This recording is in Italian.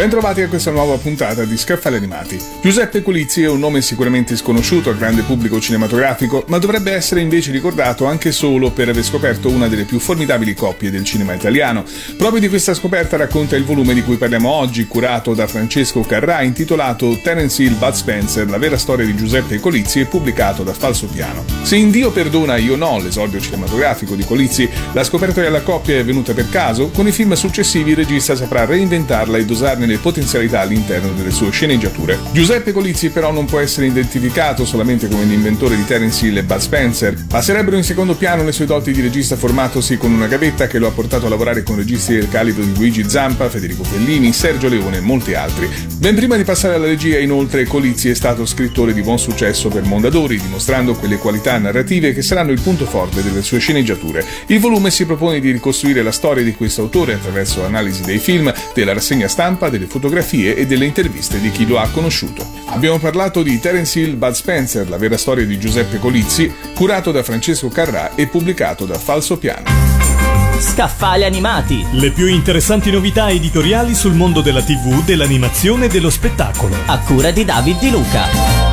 Bentrovati a questa nuova puntata di Scaffali Animati. Giuseppe Colizzi è un nome sicuramente sconosciuto al grande pubblico cinematografico, ma dovrebbe essere invece ricordato anche solo per aver scoperto una delle più formidabili coppie del cinema italiano. Proprio di questa scoperta racconta il volume di cui parliamo oggi, curato da Francesco Carrà, intitolato Terence Hill Bud Spencer, la vera storia di Giuseppe Colizzi e pubblicato da Falso Piano. Se in Dio perdona io no, l'esordio cinematografico di Colizzi, la scoperta della coppia è venuta per caso, con i film successivi il regista saprà reinventarla e dosarne le potenzialità all'interno delle sue sceneggiature. Giuseppe Colizzi però non può essere identificato solamente come l'inventore di Terence Hill e Bud Spencer, ma sarebbero in secondo piano le sue doti di regista formatosi con una gavetta che lo ha portato a lavorare con registi del calibro di Luigi Zampa, Federico Fellini, Sergio Leone e molti altri. Ben prima di passare alla regia, inoltre, Colizzi è stato scrittore di buon successo per Mondadori, dimostrando quelle qualità narrative che saranno il punto forte delle sue sceneggiature. Il volume si propone di ricostruire la storia di questo autore attraverso l'analisi dei film, della rassegna stampa, delle fotografie e delle interviste di chi lo ha conosciuto. Abbiamo parlato di Terence Hill Bud Spencer, la vera storia di Giuseppe Colizzi, curato da Francesco Carrà e pubblicato da Falso Piano. Scaffali animati. Le più interessanti novità editoriali sul mondo della TV, dell'animazione e dello spettacolo. A cura di David Di Luca.